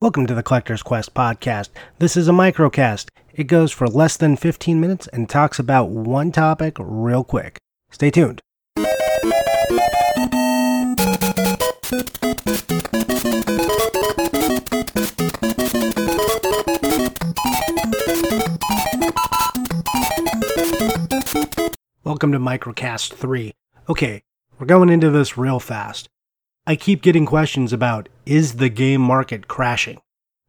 Welcome to the Collector's Quest podcast. This is a microcast. It goes for less than 15 minutes and talks about one topic real quick. Stay tuned. Welcome to Microcast 3. Okay, we're going into this real fast. I keep getting questions about is the game market crashing?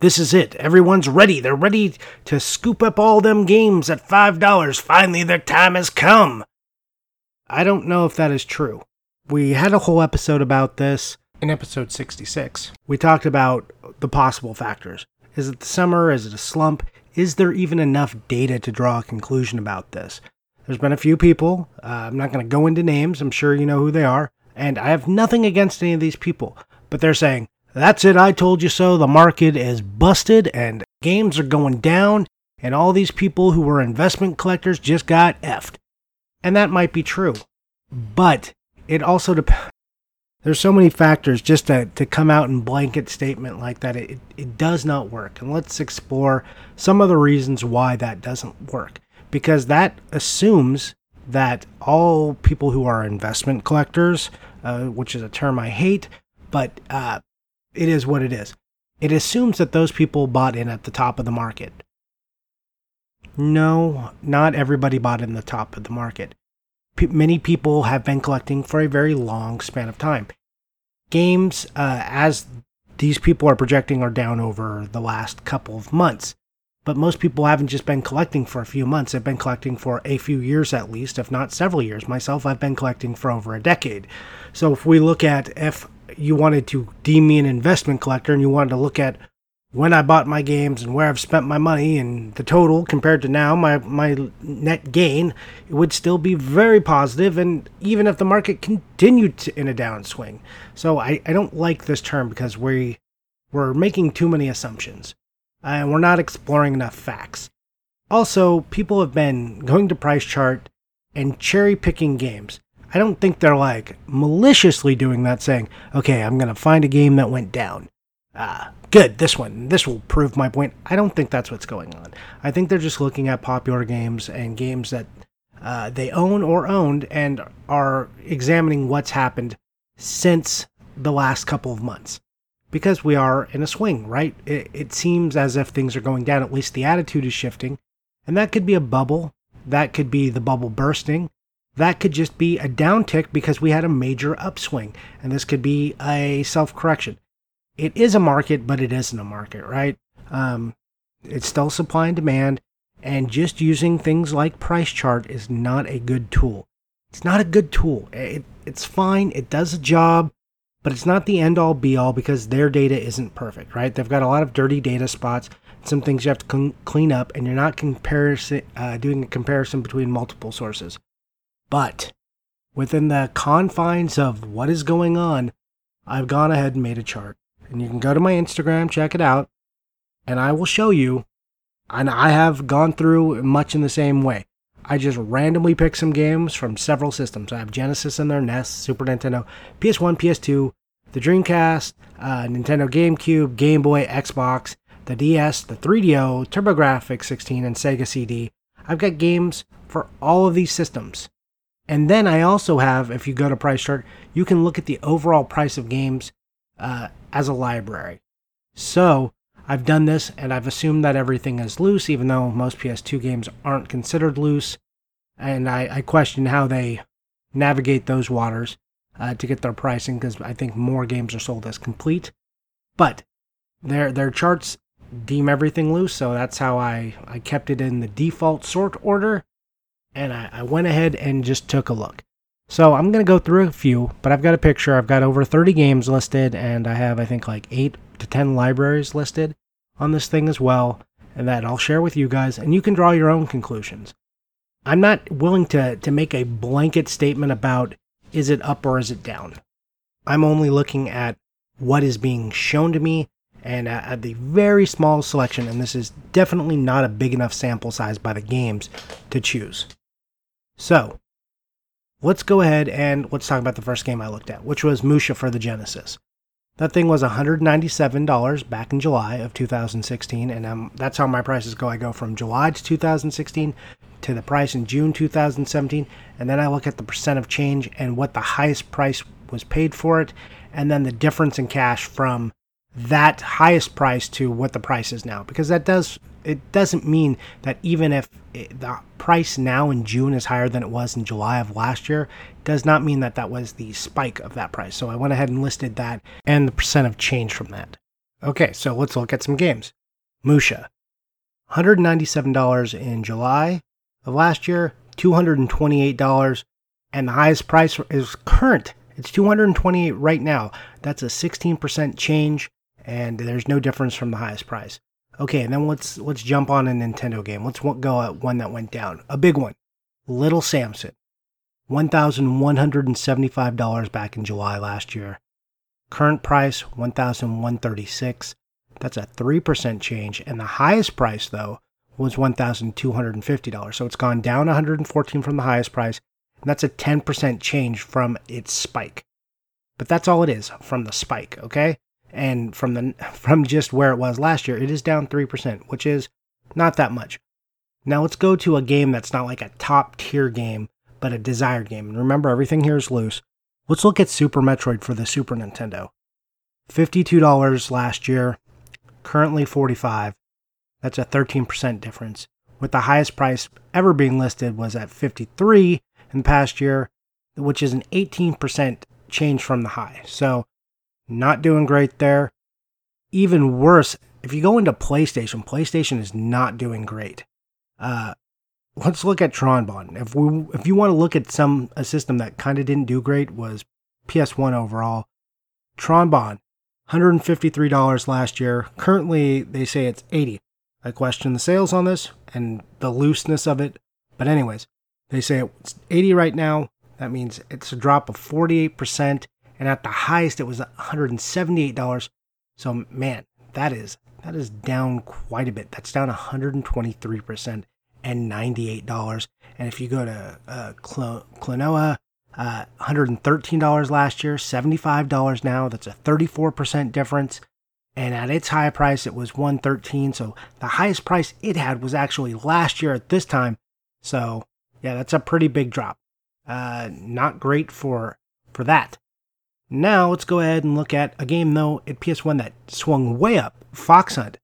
This is it. Everyone's ready. They're ready to scoop up all them games at $5. Finally, their time has come. I don't know if that is true. We had a whole episode about this in episode 66. We talked about the possible factors. Is it the summer? Is it a slump? Is there even enough data to draw a conclusion about this? There's been a few people. Uh, I'm not going to go into names. I'm sure you know who they are. And I have nothing against any of these people. But they're saying, that's it, I told you so. The market is busted and games are going down. And all these people who were investment collectors just got effed. And that might be true. But it also depends. There's so many factors just to, to come out in blanket statement like that. It, it does not work. And let's explore some of the reasons why that doesn't work because that assumes that all people who are investment collectors, uh, which is a term I hate, but uh, it is what it is. It assumes that those people bought in at the top of the market. No, not everybody bought in the top of the market. P- many people have been collecting for a very long span of time. Games, uh, as these people are projecting, are down over the last couple of months. But most people haven't just been collecting for a few months, they've been collecting for a few years at least, if not several years. Myself, I've been collecting for over a decade. So if we look at if you wanted to deem me an investment collector and you wanted to look at when I bought my games and where I've spent my money and the total compared to now, my, my net gain, would still be very positive, and even if the market continued to, in a downswing. So I, I don't like this term because we, we're making too many assumptions and we're not exploring enough facts. Also, people have been going to Price Chart and cherry picking games. I don't think they're like maliciously doing that, saying, okay, I'm going to find a game that went down. Ah, good, this one, this will prove my point. I don't think that's what's going on. I think they're just looking at popular games and games that uh, they own or owned and are examining what's happened since the last couple of months because we are in a swing, right? It, it, seems as if things are going down. At least the attitude is shifting. And that could be a bubble. That could be the bubble bursting. That could just be a downtick because we had a major upswing. And this could be a self correction. It is a market, but it isn't a market, right? Um, it's still supply and demand. And just using things like price chart is not a good tool. It's not a good tool. It, it's fine. It does a job but it's not the end all be all because their data isn't perfect, right? They've got a lot of dirty data spots, some things you have to clean up, and you're not comparison, uh, doing a comparison between multiple sources. But within the confines of what is going on, I've gone ahead and made a chart. And you can go to my Instagram, check it out, and I will show you. And I have gone through much in the same way. I just randomly pick some games from several systems. I have Genesis in there, NES, Super Nintendo, PS1, PS2, the Dreamcast, uh, Nintendo GameCube, Game Boy, Xbox, the DS, the 3DO, TurboGrafx 16, and Sega CD. I've got games for all of these systems. And then I also have, if you go to Price Chart, you can look at the overall price of games uh, as a library. So I've done this and I've assumed that everything is loose, even though most PS2 games aren't considered loose. And I, I question how they navigate those waters uh, to get their pricing because I think more games are sold as complete. But their their charts deem everything loose, so that's how I, I kept it in the default sort order. And I, I went ahead and just took a look. So I'm going to go through a few, but I've got a picture. I've got over 30 games listed, and I have, I think, like 8 to 10 libraries listed on this thing as well, and that I'll share with you guys, and you can draw your own conclusions. I'm not willing to, to make a blanket statement about is it up or is it down. I'm only looking at what is being shown to me and at the very small selection, and this is definitely not a big enough sample size by the games to choose. So, let's go ahead and let's talk about the first game I looked at, which was Musha for the Genesis. That thing was $197 back in July of 2016, and um, that's how my prices go. I go from July to 2016 to the price in June 2017, and then I look at the percent of change and what the highest price was paid for it, and then the difference in cash from that highest price to what the price is now because that does it doesn't mean that even if it, the price now in June is higher than it was in July of last year does not mean that that was the spike of that price. So I went ahead and listed that and the percent of change from that. Okay so let's look at some games. Musha $197 in July of last year $228 and the highest price is current. It's 228 right now. That's a 16% change and there's no difference from the highest price. Okay, and then let's let's jump on a Nintendo game. Let's go at one that went down. A big one. Little Samson. $1,175 back in July last year. Current price 1136 That's a 3% change. And the highest price, though, was $1,250. So it's gone down 114 from the highest price. And that's a 10% change from its spike. But that's all it is from the spike, okay? And from the from just where it was last year, it is down 3%, which is not that much. Now let's go to a game that's not like a top tier game, but a desired game. And remember, everything here is loose. Let's look at Super Metroid for the Super Nintendo. $52 last year, currently 45. That's a 13% difference. With the highest price ever being listed was at 53 in the past year, which is an 18% change from the high. So not doing great there. Even worse, if you go into PlayStation, PlayStation is not doing great. Uh, let's look at Tron Bonne. If we if you want to look at some a system that kind of didn't do great was PS1 overall. Tron Bonne, $153 last year. Currently, they say it's 80. I question the sales on this and the looseness of it. But anyways, they say it's 80 right now. That means it's a drop of 48% and at the highest it was $178. So man, that is that is down quite a bit. That's down 123% and $98. And if you go to uh, Klonoa, uh, $113 last year, $75 now. That's a 34% difference. And at its high price, it was 113. So the highest price it had was actually last year at this time. So yeah, that's a pretty big drop. Uh, not great for for that. Now let's go ahead and look at a game though at PS1 that swung way up. Fox Hunt.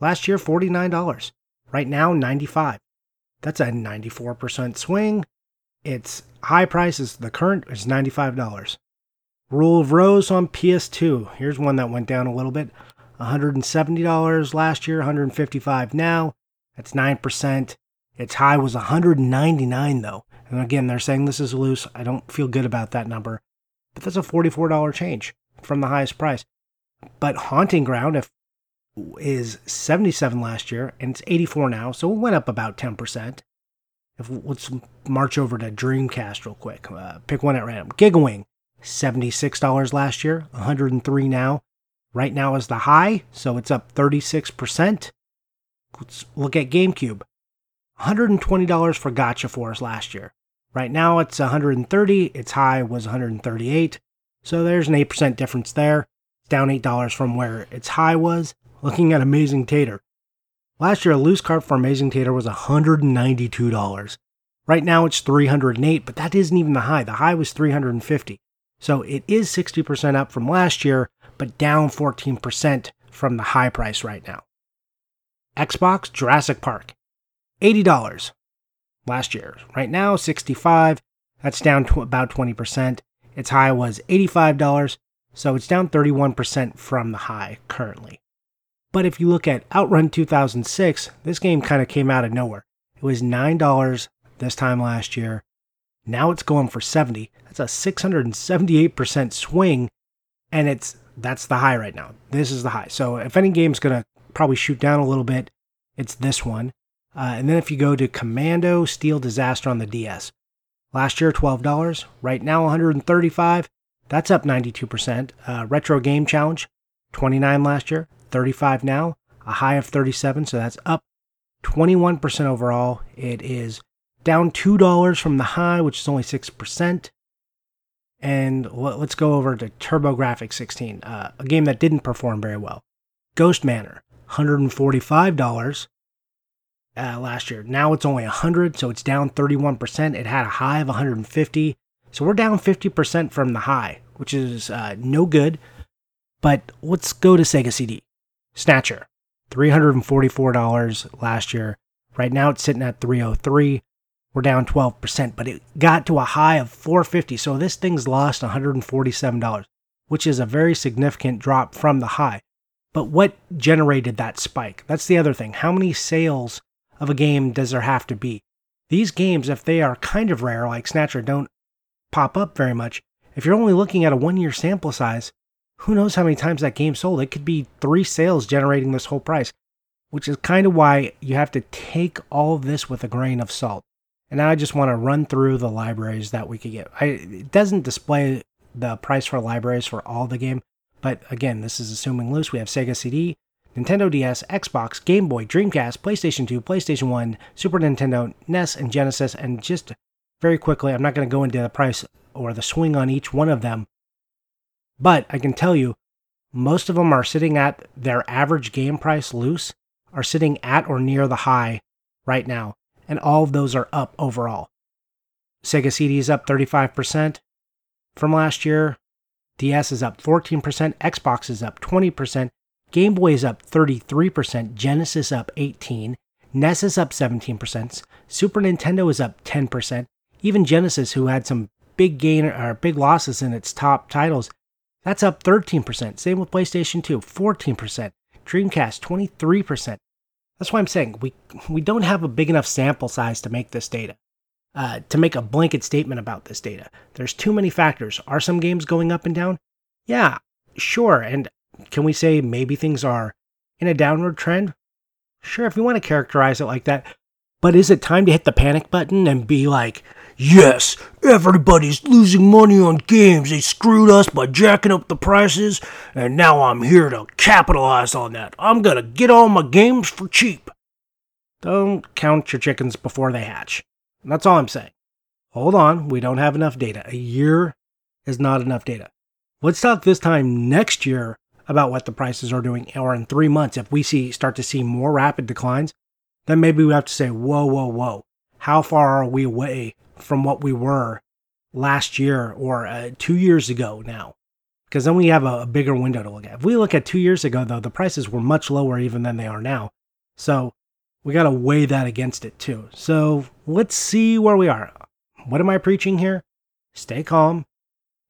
Last year $49. Right now 95. That's a 94% swing. Its high price is the current is $95. Rule of Rose on PS2. Here's one that went down a little bit. $170 last year, 155 now. That's 9%. Its high was 199 though. And again, they're saying this is loose. I don't feel good about that number but that's a $44 change from the highest price. But Haunting Ground if, is 77 last year and it's 84 now, so it went up about 10%. If let's march over to Dreamcast real quick. Uh, pick one at random. Gigawing, $76 last year, 103 now. Right now is the high, so it's up 36%. Let's look at GameCube. $120 for Gotcha Force last year. Right now it's 130, its high was 138. So there's an 8% difference there. It's down $8 from where its high was. Looking at Amazing Tater. Last year a loose cart for Amazing Tater was $192. Right now it's 308, but that isn't even the high. The high was 350. So it is 60% up from last year, but down 14% from the high price right now. Xbox Jurassic Park. $80 last year. Right now, 65. That's down to about 20%. Its high was $85, so it's down 31% from the high currently. But if you look at Outrun 2006, this game kind of came out of nowhere. It was $9 this time last year. Now it's going for 70. That's a 678% swing and it's that's the high right now. This is the high. So if any game's going to probably shoot down a little bit, it's this one. Uh, and then if you go to Commando Steel Disaster on the DS, last year $12, right now 135 that's up 92%. Uh, Retro Game Challenge, 29 last year, 35 now, a high of 37, so that's up 21% overall. It is down $2 from the high, which is only 6%. And let's go over to TurboGrafx 16, uh, a game that didn't perform very well. Ghost Manor, $145 uh, last year. Now it's only 100, so it's down 31%. It had a high of 150. So we're down 50% from the high, which is uh, no good. But let's go to Sega CD. Snatcher, $344 last year. Right now it's sitting at 303. We're down 12%, but it got to a high of 450. So this thing's lost $147, which is a very significant drop from the high. But what generated that spike? That's the other thing. How many sales of a game does there have to be? These games, if they are kind of rare, like Snatcher, don't pop up very much. If you're only looking at a one year sample size, who knows how many times that game sold? It could be three sales generating this whole price, which is kind of why you have to take all of this with a grain of salt. And now I just want to run through the libraries that we could get. I, it doesn't display the price for libraries for all the game, but again, this is assuming loose. We have Sega CD, Nintendo DS, Xbox, Game Boy, Dreamcast, PlayStation 2, PlayStation 1, Super Nintendo, NES, and Genesis. And just very quickly, I'm not going to go into the price or the swing on each one of them, but I can tell you, most of them are sitting at their average game price loose, are sitting at or near the high right now, and all of those are up overall. Sega CD is up 35% from last year. DS is up 14%, Xbox is up 20%, Game Boy is up 33%, Genesis up 18, NES is up 17%, Super Nintendo is up 10%. Even Genesis, who had some big gain or big losses in its top titles, that's up 13%. Same with PlayStation 2, 14%. Dreamcast, 23%. That's why I'm saying we we don't have a big enough sample size to make this data. Uh, to make a blanket statement about this data. There's too many factors. Are some games going up and down? Yeah, sure. And can we say maybe things are in a downward trend? Sure, if you want to characterize it like that. But is it time to hit the panic button and be like, yes, everybody's losing money on games. They screwed us by jacking up the prices, and now I'm here to capitalize on that. I'm gonna get all my games for cheap. Don't count your chickens before they hatch. That's all I'm saying. Hold on, we don't have enough data. A year is not enough data. Let's talk this time next year about what the prices are doing, or in three months, if we see start to see more rapid declines, then maybe we have to say, whoa, whoa, whoa. How far are we away from what we were last year or uh, two years ago now? Because then we have a, a bigger window to look at. If we look at two years ago, though, the prices were much lower even than they are now. So we got to weigh that against it too. So let's see where we are. What am I preaching here? Stay calm.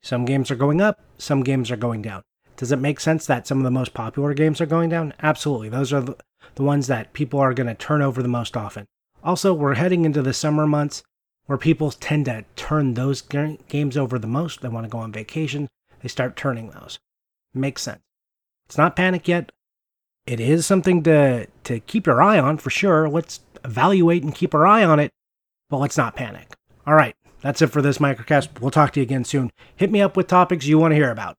Some games are going up, some games are going down. Does it make sense that some of the most popular games are going down? Absolutely. Those are the, ones that people are going to turn over the most often. Also, we're heading into the summer months where people tend to turn those games over the most. They want to go on vacation, they start turning those. Makes sense. It's not panic yet it is something to to keep your eye on for sure. Let's evaluate and keep our eye on it, but let's not panic. All right, that's it for this microcast. We'll talk to you again soon. Hit me up with topics you want to hear about.